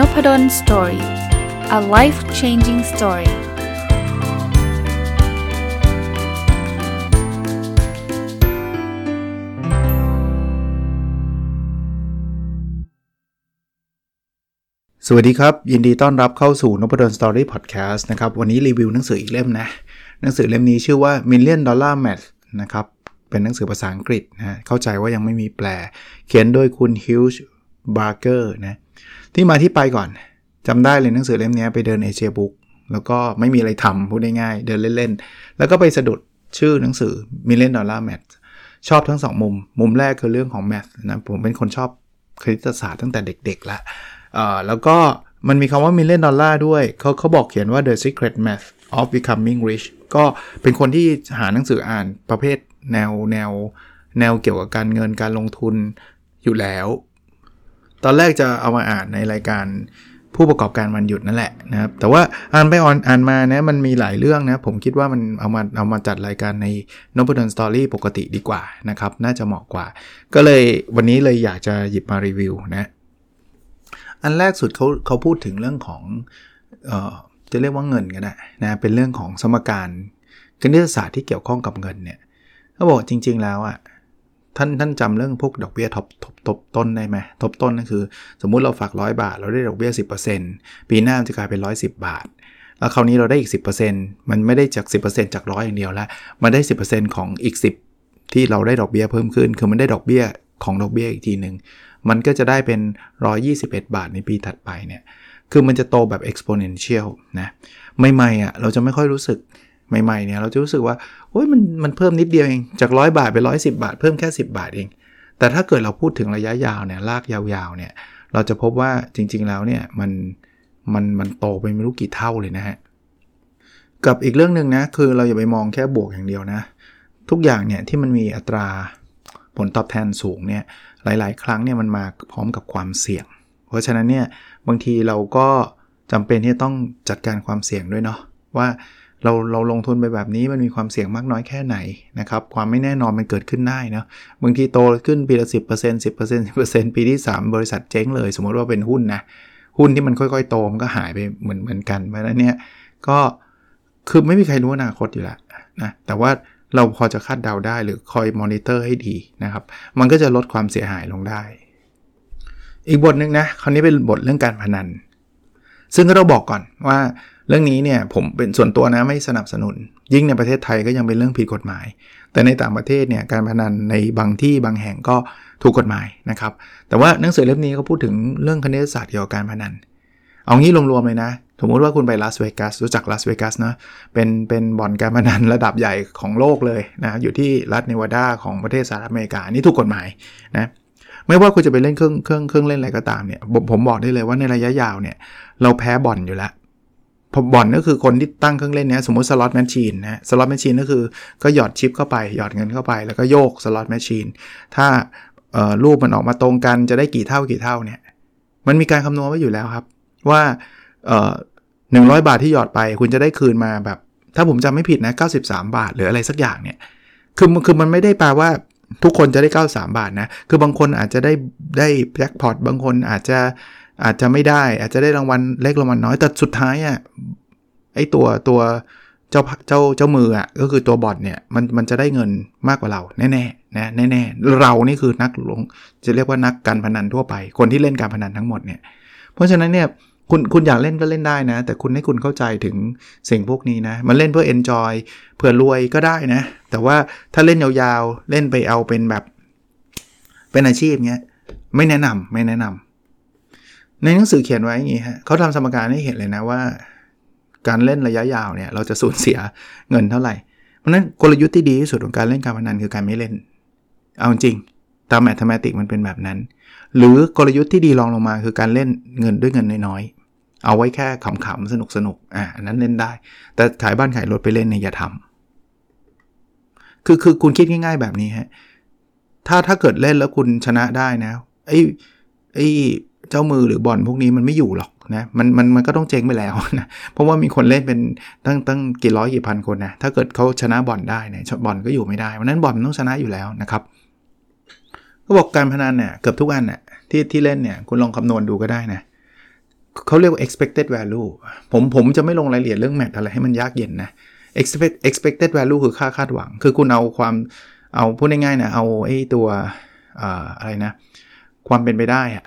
n o p a d o l story a life changing story สวัสดีครับ ยินดีต้อนรับเข้าสู่นพดล Story Podcast นะครับ วันนี้รีวิวหนังสืออีกเล่มนะ หนังสือเล่มนี้ชื่อว่า Million Dollar Math นะครับ เป็นหนังสือภาษาอังกฤษนะเข้าใจว่ายังไม่มีแปล เขียนโดยคุณ Hugh Barker นะ ที่มาที่ไปก่อนจำได้เลยหนังสือเล่มนี้ไปเดิน Asia Books แล้วก็ไม่มีอะไรทำพูดง่ายๆเดินเล่นๆ แล้วก็ไปสะดุดชื่อหนังสือ Million Dollar Math ชอบทั้งสองมุม มุมแรกคือเรื่องของ Math นะผมเป็นคนชอบคณิตศาสตร์ตั้งแต่เด็กๆละแล้วก็มันมีคำว่า Million Dollar ด้วยเขาเขาบอกเขียนว่า The Secret Math of Becoming Rich ก็เป็นคนที่หาหนังสืออ่านประเภทแนวแนวแนวเกี่ยวกับการเงินการลงทุนอยู่แล้ว ตอนแรกจะเอามาอ่านในรายการผู้ประกอบการวันหยุดนั่นแหละนะครับ แต่ว่าอ่านไปอ่านอ่านมานะมันมีหลายเรื่องนะ ผมคิดว่ามันเอามาเอามาจัดรายการในนบดอนสตอรี่ปกติดีกว่านะครับ น่าจะเหมาะกว่า ก็เลยวันนี้เลยอยากจะหยิบมารีวิวนะ อันแรกสุดเขาเขาพูดถึงเรื่องของเอ่อจะเรียกว่าเงินก็ได้นะเป็นเรื่องของสมการคณิตศาสตร์ที่เกี่ยวข้องกับเงินเนี่ยเขาบอกจริง ๆ แล้วอะ่ะ ท่านท่านจำเรื่องพวกดอกเบี้ยทบทบทบต้นได้ไหมทบต้นนั่นคือ สมมุติเราฝากร้อยบาท เราได้ดอกเบี้ย 10%ปีหน้าจะกลายเป็น 110 บาท แล้วคราวนี้เราได้อีก 10%มันไม่ได้จาก 10%จากร้อยอย่างเดียวล้วมันได้ 10%ของอีก 10 ที่เราได้ดอกเบี้ยเพิ่มขึ้น คือมันได้ดอกเบี้ยของดอกเบี้ยอีกทีหนึ่งมันก็จะได้เป็น 121 บาทในปีถัดไปเนี่ยคือมันจะโตแบบ exponential นะใหม่ๆอะเราจะไม่ค่อยรู้สึก ใหม่ๆเนี่ยเราจะรู้สึกว่าโอ้ยมันมันเพิ่มนิดเดียวเองจากร้อยบาทเป็นร้อยสิบาท เพิ่มแค่ 10 บาทเอง แต่ถ้าเกิดเราพูดถึงระยะยาวเนี่ยลากยาวๆเนี่ยเราจะพบว่าจริง ๆแล้วเนี่ยมันมันมันโตไปไม่รู้กี่เท่าเลยนะฮะกับอีกเรื่องหนึ่งนะคือเราอย่าไปมองแค่บวกอย่างเดียวนะ ทุกอย่างเนี่ยที่มันมีอัตราผลตอบแทนสูงเนี่ยหลายๆ ครั้งเนี่ยมันมาพร้อมกับความเสี่ยง เพราะฉะนั้นเนี่ยบางทีเราก็จำเป็นที่ต้องจัดการความเสี่ยงด้วยเนาะว่า เราเราลงทุนไปแบบนี้มันมีความเสี่ยงมากน้อยแค่ไหนนะครับ ความไม่แน่นอนมันเกิดขึ้นได้นะบางทีโตขึ้นปีละ 10% 10% 10%ปีที่ 3 บริษัทเจ๊งเลย สมมติว่าเป็นหุ้นนะหุ้นที่มันค่อยๆโตมันก็หายไปเหมือนเหมือนกันเพราะนั้นเนี่ยก็คือไม่มีใครรู้อนาคตอยู่แล้วนะแต่ว่าเราพอจะคาดเดาได้หรือคอยมอนิเตอร์ให้ดีนะครับ มันก็จะลดความเสียหายลงได้ อีกบทหนึ่งนะคราวนี้เป็นบทเรื่องการพนัน ซึ่งก็ต้องบอกก่อนว่า เรื่องนี้เนี่ยผมเป็นส่วนตัวนะไม่สนับสนุน ยิ่งในประเทศไทยก็ยังเป็นเรื่องผิดกฎหมาย แต่ในต่างประเทศเนี่ยการพนันในบางที่บางแห่งก็ถูกกฎหมายนะครับ แต่ว่าหนังสือเล่มนี้เขาพูดถึงเรื่องคณิตศาสตร์เกี่ยวกับการพนัน เอางี้รวมๆเลยนะ สมมติว่าคุณไปลาสเวกัสรู้จักลาสเวกัสนะเป็นเป็นบ่อนการพนันระดับใหญ่ของโลกเลยนะอยู่ที่รัฐเนวาดาของประเทศสหรัฐอเมริกานี่ถูกกฎหมายนะไม่ว่าคุณจะไปเล่นเครื่องเครื่องเครื่องเล่นอะไรก็ตามเนี่ยผมบอกได้เลยว่าในระยะยาวเนี่ยเราแพ้บ่อนอยู่แล้ว บ่อนก็คือคนที่ตั้งเครื่องเล่นเนี้ยสมมติ slot machine นะ slot machine ก็คือก็หยอดชิปเข้าไปหยอดเงินเข้าไป แล้วก็โยก slot machineถ้ารูปมันออกมาตรงกันจะได้กี่เท่ากี่เท่าเนี่ยมันมีการคำนวณไว้อยู่แล้วครับ ว่าหนึ่งร้อยบาทที่หยอดไปคุณจะได้คืนมาแบบ ถ้าผมจำไม่ผิดนะ93 บาทหรืออะไรสักอย่างเนี่ยคือคือมันไม่ได้แปลว่าทุกคนจะได้ 93 บาทนะคือบางคนอาจจะได้ได้แจ็คพอตบางคนอาจจะ อาจจะไม่ได้อาจจะได้รางวัลเล็กรางวัลน้อย แต่สุดท้ายอะไอตัวตัวเจ้าเจ้าเจ้ามืออะก็คือตัวบอทเนี่ยมันมันจะได้เงินมากกว่าเราแน่ๆนะแน่ๆเรานี่คือนักลงจะเรียกว่านักการพนันทั่วไป คนที่เล่นการพนันทั้งหมดเนี่ยเพราะฉะนั้นเนี่ยคุณคุณอยากเล่นก็เล่นได้นะ แต่คุณให้คุณเข้าใจถึงสิ่งพวกนี้นะ มันเล่นเพื่อ enjoy เพื่อรวยก็ได้นะ แต่ว่าถ้าเล่นยาวๆ เล่นไปเอาเป็นแบบ เป็นอาชีพเงี้ยไม่แนะนำไม่แนะนำ ในหนังสือเขียนไว้อย่างนี้ฮะเขาทำสมการให้เห็นเลยนะว่า การเล่นระยะยาวเนี่ยเราจะสูญเสียเงินเท่าไหร่ เพราะนั้นกลยุทธ์ที่ดีที่สุดของการเล่นการพนันคือการไม่เล่น เอาจริง ตามแมทริติกมันเป็นแบบนั้น หรือกลยุทธ์ที่ดีรองลงมาคือการเล่นเงินด้วยเงินน้อยๆ เอาไว้แค่ขำๆสนุกสนุกอะอันนั้นเล่นได้ แต่ขายบ้านขายรถไปเล่นเนี่ยอย่าทำคือคือคุณคิดง่าย ๆ แบบนี้ฮะถ้าถ้าเกิดเล่นแล้วคุณชนะได้นะไอ้ไอ้ เจ้ามือหรือบอลพวกนี้มันไม่อยู่หรอกนะมันมันมันก็ต้องเจ๊งไปแล้วนะเพราะว่ามีคนเล่นเป็นตั้งตั้งกี่ร้อยกี่พันคนนะถ้าเกิดเขาชนะบอลได้เนี่ยบอลก็อยู่ไม่ได้เพราะนั้นบอลมันต้องชนะอยู่แล้วนะครับก็บอกการพนันเนี่ยเกือบทุกอันเนี่ยที่ที่เล่นเนี่ยคุณลองคำนวณดูก็ได้นะเขาเรียกว่า expected value ผมผมจะไม่ลงรายละเอียดเรื่องแมทอะไรให้มันยากเย็นนะ expect expected value คือค่าคาดหวัง คือคุณเอาความเอาพูดง่ายๆนะเอาไอ้ตัวอะไรนะ ความเป็นไปได้อะ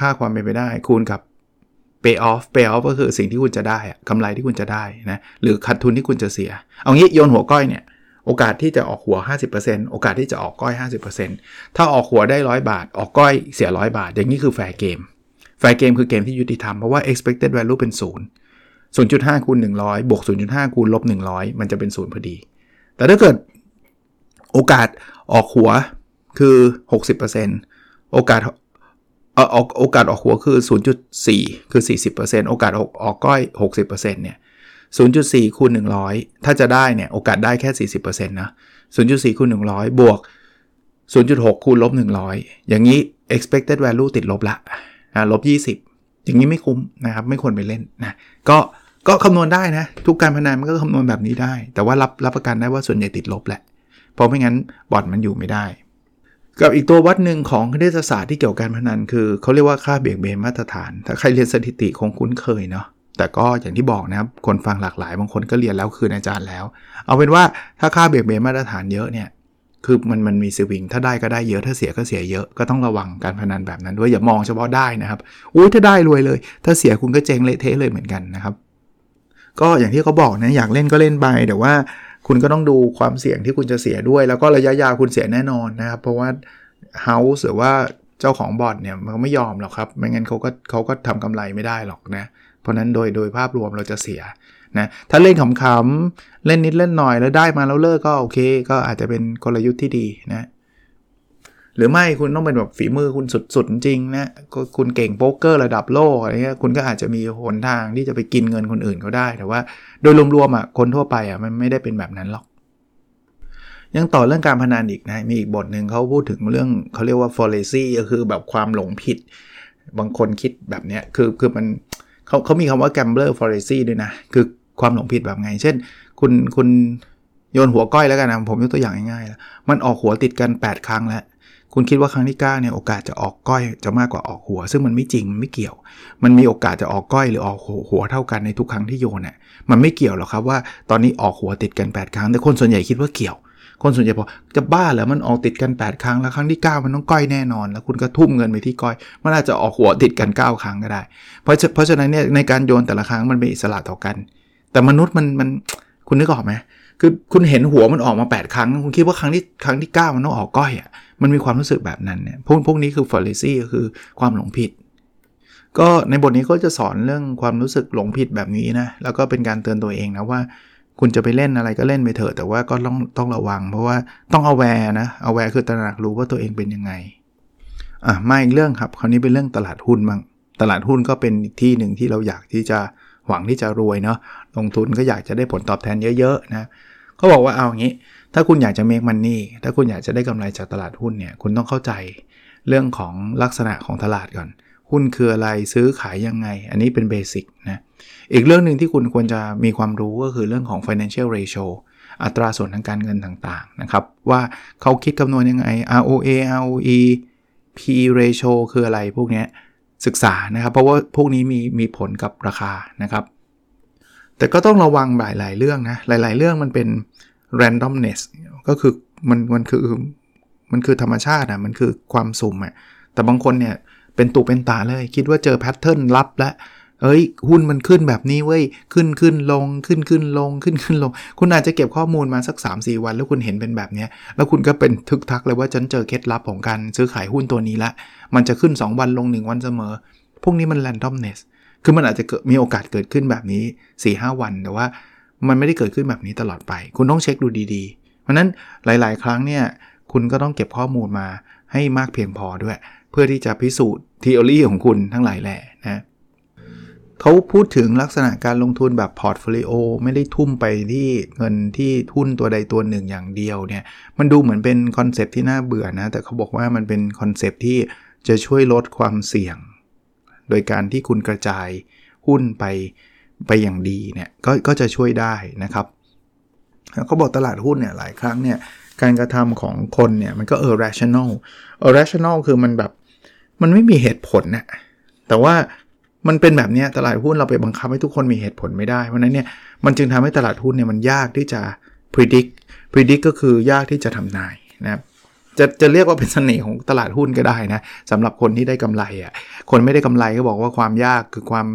ค่าความเป็นไปได้ คูณกับ pay off pay off ก็คือสิ่งที่คุณจะได้กำไรที่คุณจะได้นะหรือขาดทุนที่คุณจะเสีย เอางี้โยนหัวก้อยเนี่ยโอกาสที่จะออกหัว 50%โอกาสที่จะออกก้อย 50%ถ้าออกหัวได้ 100 บาท ออกก้อยเสีย 100 บาท อย่างนี้คือ fair game fair game คือเกมที่ยุติธรรม เพราะว่า expected value เป็น 0 0.5คูณ100 บวก 0.5คูณลบ 100 มันจะเป็น 0 พอดี แต่ถ้าเกิดโอกาสออกหัวคือ 60%โอกาส ออกโอกาสออกหัวคือ 0.4 คือ 40%โอกาสออกออกก้อย 60%เนี่ย 0.4 คูณ 100 ถ้าจะได้เนี่ยโอกาสได้แค่ 40%นะ 0.4 คูณ 100 บวก 0.6 คูณลบ 100 อย่างนี้ expected value ติดลบละนะลบ 20 อย่างนี้ไม่คุ้มนะครับ ไม่ควรไปเล่นนะก็ก็คำนวณได้นะ ทุกการพนันมันก็คำนวณแบบนี้ได้ แต่ว่ารับรับประกันได้ว่าส่วนใหญ่ติดลบแหละเพราะไม่งั้นบอดมันอยู่ไม่ได้ กับอีกตัววัดหนึ่งของคณิตศาสตร์ที่เกี่ยวกับการพนันคือเขาเรียกว่าค่าเบี่ยงเบนมาตรฐาน ถ้าใครเรียนสถิติคงคุ้นเคยเนาะแต่ก็อย่างที่บอกนะครับคนฟังหลากหลาย บางคนก็เรียนแล้วคืนอาจารย์แล้ว เอาเป็นว่าถ้าค่าเบี่ยงเบนมาตรฐานเยอะเนี่ยคือมันมันมีสวิงถ้าได้ก็ได้เยอะถ้าเสียก็เสียเยอะก็ต้องระวังการพนันแบบนั้นด้วยอย่ามองเฉพาะได้นะครับอุ้ยถ้าได้รวยเลย ถ้าเสียคุณก็เจงเละเทะเลยเหมือนกันนะครับ ก็อย่างที่เขาบอกนะอยากเล่นก็เล่นไปแต่ว่า คุณก็ต้องดูความเสี่ยงที่คุณจะเสียด้วย แล้วก็ระยะยาวคุณเสียแน่นอนนะครับ เพราะว่าเฮาส์หรือว่าเจ้าของบอร์ดเนี่ยมันไม่ยอมหรอกครับ ไม่งั้นเขาก็เขาก็ทำกำไรไม่ได้หรอกนะ เพราะนั้นโดยโดยภาพรวมเราจะเสียนะถ้าเล่นขำๆ เล่นนิดเล่นหน่อยแล้วได้มาแล้วเลิกก็โอเค ก็อาจจะเป็นกลยุทธ์ที่ดีนะ หรือไม่คุณต้องเป็นแบบฝีมือคุณสุดๆจริงนะคุณเก่งโป๊กเกอร์ระดับโลกอะไรเงี้ยคุณก็อาจจะมีหนทางที่จะไปกินเงินคนอื่นเขาได้ แต่ว่าโดยรวมๆอะคนทั่วไปอะมันไม่ได้เป็นแบบนั้นหรอก ยังต่อเรื่องการพนันอีกนะมีอีกบทหนึ่งเขาพูดถึงเรื่องเขาเรียกว่า fallacy ก็คือแบบความหลงผิด บางคนคิดแบบเนี้ยคือคือมันเขาเขามีคำว่า gambler fallacy ด้วยนะคือความหลงผิดแบบไง เช่น คุณคุณโยนหัวก้อยแล้วกันนะผมยกตัวอย่างง่ายๆแล้วมันออกหัวติดกัน 8 ครั้งแล้ว คุณคิดว่าครั้งที่9เนี่ยโอกาสจะออกก้อยจะมากกว่าออกหัว ซึ่งมันไม่จริงมันไม่เกี่ยว มันมีโอกาสจะออกก้อยหรือออกหัวเท่ากันในทุกครั้งที่โยนเนี่ยมันไม่เกี่ยวหรอกครับว่าตอนนี้ออกหัวติดกัน 8 ครั้ง แต่คนส่วนใหญ่คิดว่าเกี่ยว คนส่วนใหญ่บอกจะบ้าเหรอมันออกติดกัน 8 ครั้งแล้วครั้งที่ 9 มันต้องก้อยแน่นอน แล้วคุณก็ทุ่มเงินไปที่ก้อยมันอาจจะออกหัวติดกัน 9 ครั้งก็ได้ เพราะเพราะฉะนั้นเนี่ยในการโยนแต่ละครั้งมันเป็นอิสระต่อกัน แต่มนุษย์มันมันคุณนึกออกไหม คือคุณเห็นหัวมันออกมา 8 ครั้ง คุณคิดว่าครั้งที่ครั้งที่ 9 มันต้องออกก้อยอะมันมีความรู้สึกแบบนั้นเนี่ยพวกพวกนี้คือ fallacy ก็คือความหลงผิด ก็ในบทนี้ก็จะสอนเรื่องความรู้สึกหลงผิดแบบนี้นะแล้วก็เป็นการเตือนตัวเองนะว่า คุณจะไปเล่นอะไรก็เล่นไปเถอะแต่ว่าก็ต้องต้องระวัง เพราะว่าต้องเอาแวร์นะเอาแวร์คือตระหนักรู้ว่าตัวเองเป็นยังไงอะมาอีกเรื่องครับคราวนี้เป็นเรื่องตลาดหุ้นบ้างตลาดหุ้นก็เป็นที่หนึ่งที่เราอยากที่จะ หวังที่จะรวยเนาะลงทุนก็อยากจะได้ผลตอบแทนเยอะๆนะเขาบอกว่าเอาอย่างนี้ ถ้าคุณอยากจะเมคมันนี่ถ้าคุณอยากจะได้กำไรจากตลาดหุ้นเนี่ยคุณต้องเข้าใจเรื่องของลักษณะของตลาดก่อน หุ้นคืออะไรซื้อขายยังไง อันนี้เป็นเบสิกนะอีกเรื่องหนึ่งที่คุณควรจะมีความรู้ก็คือเรื่องของ financial ratio อัตราส่วนทางการเงินต่างๆนะครับ ว่าเขาคิดคำนวณยังไง ROA ROE P ratio คืออะไรพวกนี้ ศึกษานะครับ เพราะว่าพวกนี้มีมีผลกับราคานะครับ แต่ก็ต้องระวังหลาย ๆ เรื่องนะ หลาย ๆ เรื่องมันเป็น randomness ก็คือมันมันคือมันคือธรรมชาติอะมันคือความสุ่มอะแต่บางคนเนี่ยเป็นตูเป็นตาเลยคิดว่าเจอแพทเทิร์นลับแล้ว เอ้ยหุ้นมันขึ้นแบบนี้เว้ยขึ้นขึ้นลงขึ้นขึ้นลงขึ้นขึ้นลง คุณอาจจะเก็บข้อมูลมาสัก 3-4 วัน แล้วคุณเห็นเป็นแบบนี้แล้วคุณก็เป็นทึกทักเลยว่าฉันเจอเคล็ดลับของการซื้อขายหุ้นตัวนี้ละ มันจะขึ้น 2 วันลง 1 วันเสมอ พวกนี้มัน randomness คือมันอาจจะมีโอกาสเกิดขึ้นแบบนี้4-5วันแต่ว่ามันไม่ได้เกิดขึ้นแบบนี้ตลอดไป คุณต้องเช็คดูดีๆ เพราะนั้นหลาย ๆ ครั้งเนี่ยคุณก็ต้องเก็บข้อมูลมาให้มากเพียงพอด้วย เพื่อที่จะพิสูจน์ทีโอรีของคุณทั้งหลายแหละนะ เขาพูดถึงลักษณะการลงทุนแบบ portfolio ไม่ได้ทุ่มไปที่เงินที่ทุนตัวใดตัวหนึ่งอย่างเดียวเนี่ย มันดูเหมือนเป็น concept ที่น่าเบื่อนะ แต่เขาบอกว่ามันเป็น concept ที่จะช่วยลดความเสี่ยง โดยการที่คุณกระจายหุ้นไปไปอย่างดีเนี่ยกก็จะช่วยได้นะครับเขาบอกตลาดหุ้นเนี่ยหลายครั้งเนี่ยการกระทำของคนเนี่ยมันก็ irrational irrational คือมันแบบมันไม่มีเหตุผลนะแต่ว่า มันเป็นแบบนี้ตลาดหุ้นเราไปบังคับให้ทุกคนมีเหตุผลไม่ได้เพราะนั้นเนี่ยมันจึงทำให้ตลาดหุ้นเนี่ยมันยากที่จะ predict predict ก็คือยากที่จะทำนายนะครับจะจะเรียกว่าเป็นเสน่ห์ของตลาดหุ้นก็ได้นะสำหรับคนที่ได้กำไรอะ่ะคนไม่ได้กำไรก็บอกว่าความยากคือความ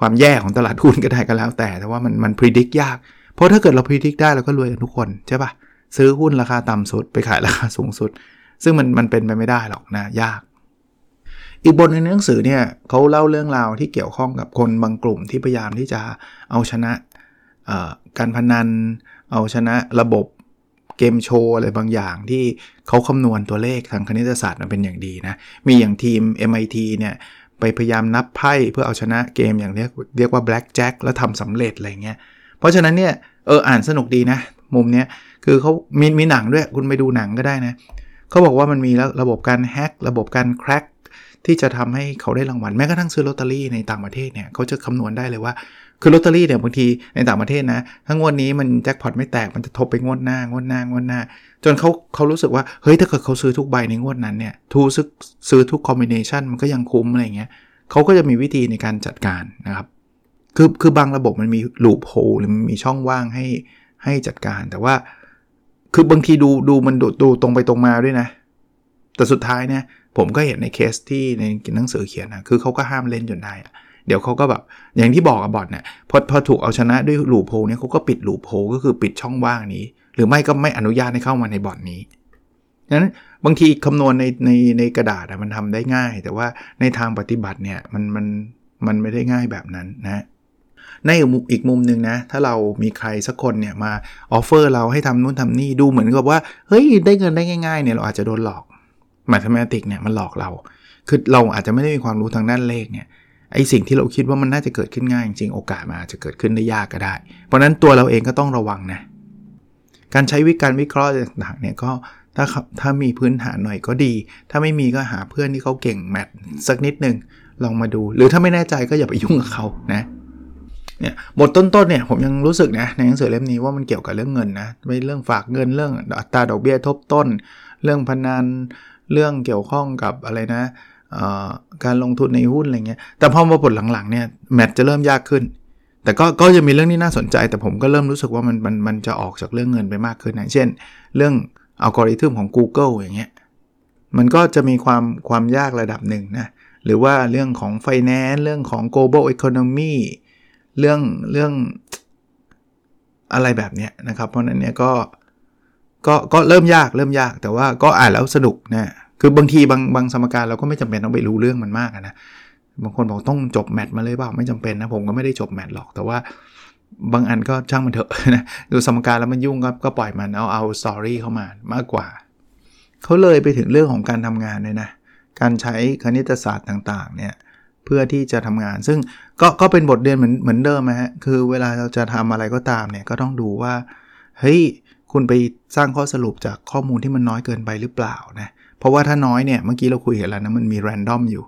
ความแย่ของตลาดหุ้นก็ได้ก็แล้วแต่แต่ว่ามันมันพิจิตรยาก เพราะถ้าเกิดเราพิจิตรได้เราก็รวยกันทุกคนใช่ปะซื้อหุ้นราคาต่ำสุดไปขายราคาสูงสุด ซึ่งมันมันเป็นไปไม่ได้หรอกนะยาก อีกบทในหนังสือเนี่ยเขาเล่าเรื่องราวที่เกี่ยวข้องกับคนบางกลุ่มที่พยายามที่จะเอาชนะการพนัน เอาชนะระบบเกมโชว์อะไรบางอย่างที่เขาคำนวณตัวเลขทางคณิตศาสตร์มันเป็นอย่างดีนะ มีอย่างทีม MIT เนี่ยไปพยายามนับไพ่เพื่อเอาชนะเกมอย่างเรียกเรียกว่า black jack แล้วทำสำเร็จอะไรเงี้ย เพราะฉะนั้นเนี่ยเอออ่านสนุกดีนะ มุมเนี้ยคือเขามีมีหนังด้วยคุณไปดูหนังก็ได้นะเขาบอกว่ามันมีระบบการแฮกระบบการแคร็ก ที่จะทำให้เขาได้รางวัลแม้กระทั่งซื้อลอตเตอรี่ในต่างประเทศเนี่ยเขาจะคำนวณได้เลยว่า คือลอตเตอรี่เนี่ยบางทีในต่างประเทศนะถ้างวดนี้มันแจ็คพอตไม่แตกมันจะทบไปงวดหน้างวดหน้างวดหน้า จนเขาเขารู้สึกว่าเฮ้ยถ้าเกิดเขาซื้อทุกใบในงวดนั้นเนี่ยทูซื้อซื้อทุกคอมบิเนชันมันก็ยังคุ้มอะไรเงี้ยเขาก็จะมีวิธีในการจัดการนะครับคือคือบางระบบมันมี loophole หรือมันมีช่องว่างให้ให้จัดการแต่ว่าคือบางทีดูดูมันดูดูตรงไปตรงมาด้วยนะ แต่สุดท้ายเนี่ย ผมก็เห็นในเคสที่ในหนังสือเขียนนะคือเขาก็ห้ามเล่นจนได้ เดี๋ยวเขาก็แบบ อย่างที่บอกกับบอทเนี่ยพอพอถูกเอาชนะด้วยลูโฮเนี่ยเขาก็ปิดลูโฮก็คือปิดช่องว่างนี้ หรือไม่ก็ไม่อนุญาตให้เข้ามาในบอทนี้นั้นบางทีคำนวณในในในกระดาษมันทำได้ง่าย แต่ว่าในทางปฏิบัติเนี่ยมันมันมันไม่ได้ง่ายแบบนั้นนะในอีกมุมหนึ่งนะ ถ้าเรามีใครสักคนเนี่ยมา offer เราให้ทำนู่นทำนี่ดูเหมือนกับว่า เฮ้ย ได้เงินได้ง่ายๆเนี่ยเราอาจจะโดนหลอก มาท h มติกเนี่ยมันหลอกเรา คือเราอาจจะไม่ได้มีความรู้ทางด้านเลขเนี่ยไอสิ่งที่เราคิดว่ามันน่าจะเกิดขึ้นง่ายจริงโอกาสมาอาจจะเกิดขึ้นได้ยากก็ได้ เพราะนั้นตัวเราเองก็ต้องระวังนะ การใช้วิการวิเคราะห์ต่างๆเนี่ยก็ถ้าถ้ามีพื้นฐานหน่อยก็ดี ถ้าไม่มีก็หาเพื่อนที่เขาเก่งแมทสักนิดหนึ่งลองมาดู หรือถ้าไม่แน่ใจก็อย่าไปยุ่งกับเขานะเนี่ยบทต้นๆเนี่ยผมยังรู้สึกนะในหนังสือเล่มนี้ว่ามันเกี่ยวกับเรื่องเงินนะไม่เรื่องฝากเงินเรื่องอัตราดอกเบี้ยทบต้น เรื่องพนัน เรื่องเกี่ยวข้องกับอะไรนะการลงทุนในหุ้นอะไรเงี้ย แต่พอมาบทหลังๆเนี่ยแมทจะเริ่มยากขึ้น แต่ก็ก็จะมีเรื่องที่น่าสนใจ แต่ผมก็เริ่มรู้สึกว่ามันมันมันจะออกจากเรื่องเงินไปมากขึ้นนะ เช่น เรื่องอัลกอริทึมของ Google อย่างเงี้ย มันก็จะมีความความยากระดับหนึ่งนะ หรือว่าเรื่องของ Finance เรื่องของ global economy เรื่องเรื่องอะไรแบบเนี้ยนะครับ เพราะนั้นเนี่ยก็ ก็ก็เริ่มยากเริ่มยาก แต่ว่าก็อ่านแล้วสนุกนะคือบางทีบางบางสมการเราก็ไม่จำเป็นต้องไปรู้เรื่องมันมากนะบางคนบอกต้องจบแมทมาเลยเปล่าไม่จำเป็นนะผมก็ไม่ได้จบแมทหรอก แต่ว่าบางอันก็ช่างมันเถอะนะดูสมการแล้วมันยุ่งก็ก็ปล่อยมันเอาเอา story เข้ามามากกว่าเขาเลยไปถึงเรื่องของการทำงานเลยนะการใช้คณิตศาสตร์ต่างๆเนี่ยเพื่อที่จะทำงาน ซึ่งก็ก็เป็นบทเรียนเหมือนเหมือนเดิมนะฮะคือเวลาเราจะทำอะไรก็ตามเนี่ยก็ต้องดูว่าเฮ้ย คุณไปสร้างข้อสรุปจากข้อมูลที่มันน้อยเกินไปหรือเปล่านะเพราะว่าถ้าน้อยเนี่ยเมื่อกี้เราคุยกันแล้วนะมันมี random อยู่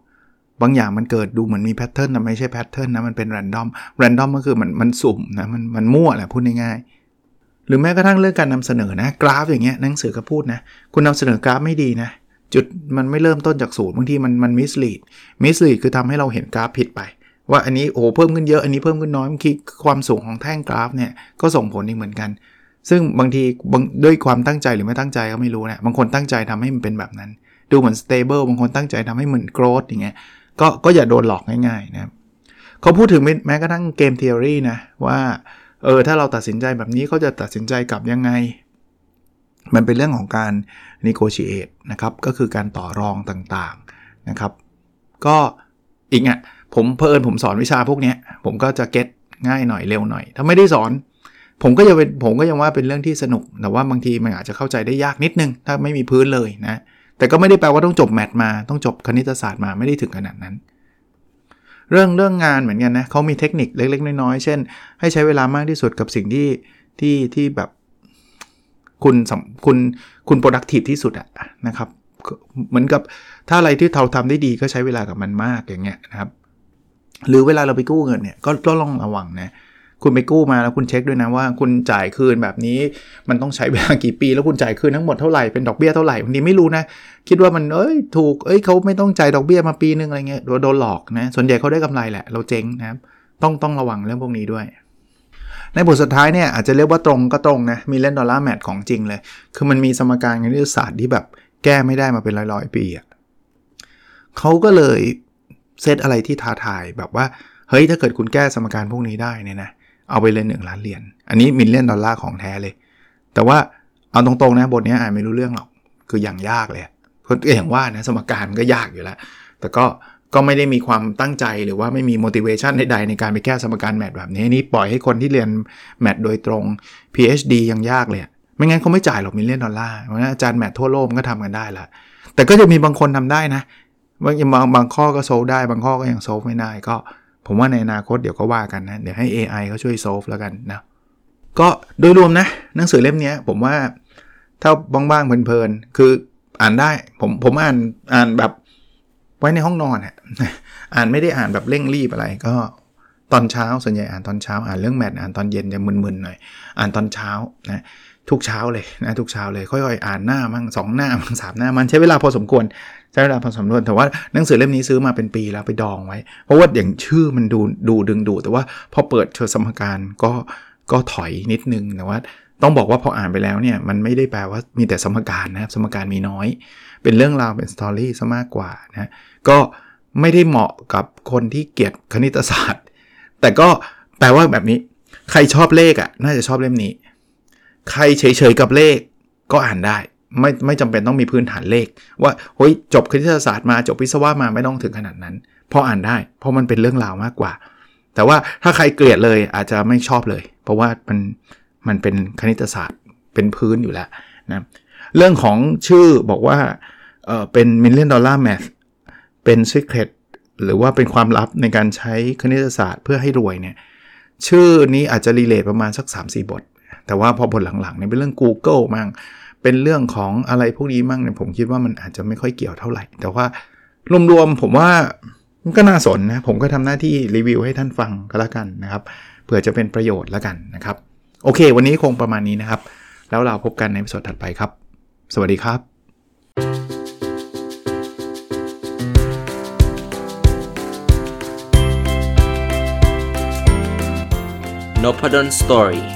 บางอย่างมันเกิดดูเหมือนมี pattern แต่ไม่ใช่ pattern นะมันเป็น random random ก็คือมันมันสุ่มนะมันมันมั่วแหละพูดง่ายๆหรือแม้กระทั่งเรื่องการนำเสนอนะกราฟอย่างเงี้ยหนังสือก็พูดนะคุณนำเสนอกราฟไม่ดีนะจุดมันไม่เริ่มต้นจากศูนย์บางทีมันมัน mislead mislead คือทำให้เราเห็นกราฟผิดไป ว่าอันนี้โอ้เพิ่มขึ้นเยอะอันนี้เพิ่มขึ้นน้อยบางทีความสูงของแท่งกราฟเนี่ยก็ส่งผลอีกเหมือนกัน ซึ่งบางทีด้วยความตั้งใจหรือไม่ตั้งใจก็ไม่รู้นะบางคนตั้งใจทำให้มันเป็นแบบนั้น ดูเหมือน stable บางคนตั้งใจทำให้เหมือน growth อย่างเงี้ยก็ก็อย่าโดนหลอกง่ายๆนะครับเขาพูดถึงแม้กระทั่งเกม theory นะว่าเออถ้าเราตัดสินใจแบบนี้เขาจะตัดสินใจกลับยังไง มันเป็นเรื่องของการ negotiate นะครับก็คือการต่อรองต่างๆนะครับ ก็อีกอะผมเพอิญผมสอนวิชาพวกนี้ผมก็จะเก็ตง่ายหน่อยเร็วหน่อย ถ้าไม่ได้สอน ผมก็จะเป็นผมก็ยังว่าเป็นเรื่องที่สนุก แต่ว่าบางทีมันอาจจะเข้าใจได้ยากนิดนึง ถ้าไม่มีพื้นเลยนะ แต่ก็ไม่ได้แปลว่าต้องจบแมทมา ต้องจบคณิตศาสตร์มาไม่ได้ถึงขนาดนั้น เรื่องเรื่องงานเหมือนกันนะเขามีเทคนิคเล็ก ๆ น้อยๆเช่น ให้ใช้เวลามากที่สุดกับสิ่งที่ที่ที่แบบคุณคุณคุณ productive ที่สุดอะนะครับเหมือนกับถ้าอะไรที่เราทำได้ดีก็ใช้เวลากับมันมากอย่างเงี้ยนะครับ หรือเวลาเราไปกู้เงินเนี่ยก็ก็ลองระวังนะ คุณไปกู้มาแล้วคุณเช็คด้วยนะว่าคุณจ่ายคืนแบบนี้ มันต้องใช้เวลากี่ปี แล้วคุณจ่ายคืนทั้งหมดเท่าไหร่เป็นดอกเบี้ยเท่าไหร่บางทีไม่รู้นะ คิดว่ามันเอ้ยถูกเอ้ยเขาไม่ต้องจ่ายดอกเบี้ยมาปีนึงอะไรเงี้ยโดนหลอกนะส่วนใหญ่เขาได้กำไรแหละ เราเจ๊งนะครับต้องต้องระวังเรื่องพวกนี้ด้วย ในบทสุดท้ายเนี่ยอาจจะเรียกว่าตรงก็ตรงนะมีเล่นดอลลาร์แมทของจริงเลย คือมันมีสมการคณิตศาสตร์ที่แบบแก้ไม่ได้มาเป็นร้อยๆปีอะ่ะเขาก็เลยเซตอะไรที่ท้าทายแบบว่าเฮ้ยถ้าเกิดคุณแก้สมการพวกนี้ได้เนี่ยนะ เอาไปเลยหนึ่งล้านเหรียญ อันนี้ million dollar ของแท้เลย แต่ว่าเอาตรงๆนะบทนี้อ่านไม่รู้เรื่องหรอก คืออย่างยากเลยเพราะอย่างว่านะสมการก็ยากอยู่แล้ว แต่ก็ก็ไม่ได้มีความตั้งใจหรือว่าไม่มี motivation ใดๆ ในการไปแก้สมการ math แบบนี้นี่ปล่อยให้คนที่เรียน math โดยตรง PhD ยังยากเลย ไม่งั้นเขาไม่จ่ายหรอก million dollar เพราะนั้นอาจารย์ math ทั่วโลกก็ทำกันได้ละแต่ก็จะมีบางคนทำได้นะบางบางข้อก็ solve ได้บางข้อก็ยัง solve ไม่ได้ก็ ผมว่าในอนาคตเดี๋ยวก็ว่ากันนะ เดี๋ยวให้ AI เขาช่วยโซลแล้วกันนะ ก็โดยรวมนะ หนังสือเล่มนี้ผมว่าถ้าบ้างๆเพลินๆ คืออ่านได้ผมผมอ่านอ่านแบบไว้ในห้องนอนอะอ่านไม่ได้อ่านแบบเร่งรีบอะไรก็ตอนเช้าส่วนใหญ่อ่านตอนเช้า อ่านเรื่องแมทอ่านตอนเย็นจะมึนๆหน่อย อ่านตอนเช้านะ ทุกเช้าเลยนะทุกเช้าเลยค่อยๆ อ่านหน้ามั่งสองหน้ามั่งสามหน้ามันใช้เวลาพอสมควรใช้เวลาพอสมควรแต่ว่าหนังสือเล่มนี้ซื้อมาเป็นปีแล้วไปดองไว้ เพราะว่าอย่างชื่อมันดูดูดึงดู แต่ว่าพอเปิดเชิญสมการก็ก็ถอยนิดนึงแต่ว่าต้องบอกว่าพออ่านไปแล้วเนี่ยมันไม่ได้แปลว่ามีแต่สมการนะครับสมการมีน้อย เป็นเรื่องราวเป็นสตอรี่ซะมากกว่านะก็ไม่ได้เหมาะกับคนที่เกลียดคณิตศาสตร์ แต่ก็แปลว่าแบบนี้ใครชอบเลขอะ่ะน่าจะชอบเล่มนี้ ใครเฉยๆกับเลขก็อ่านได้ ไม่ไม่จำเป็นต้องมีพื้นฐานเลข ว่าเฮ้ยจบคณิตศาสตร์มาจบวิศวะมาไม่ต้องถึงขนาดนั้นพออ่านได้ เพราะมันเป็นเรื่องราวมากกว่า แต่ว่าถ้าใครเกลียดเลยอาจจะไม่ชอบเลย เพราะว่ามันมันเป็นคณิตศาสตร์เป็นพื้นอยู่แล้วนะเรื่องของชื่อบอกว่าเออเป็น million dollar math เป็น secret หรือว่าเป็นความลับในการใช้คณิตศาสตร์เพื่อให้รวยเนี่ยชื่อนี้อาจจะรีเลทประมาณสัก 3-4 บท แต่ว่าพอบทหลังๆเนี่ยเป็นเรื่อง Google มั่งเป็นเรื่องของอะไรพวกนี้มั่งเนี่ยผมคิดว่ามันอาจจะไม่ค่อยเกี่ยวเท่าไหร่ แต่ว่ารวมๆผมว่ามันก็น่าสนนะผมก็ทำหน้าที่รีวิวให้ท่านฟังก็แล้วกันนะครับเผื่อจะเป็นประโยชน์แล้วกันนะครับโอเค วันนี้คงประมาณนี้นะครับ แล้วเราพบกันในสดถัดไปครับ สวัสดีครับ n o p a d o n Story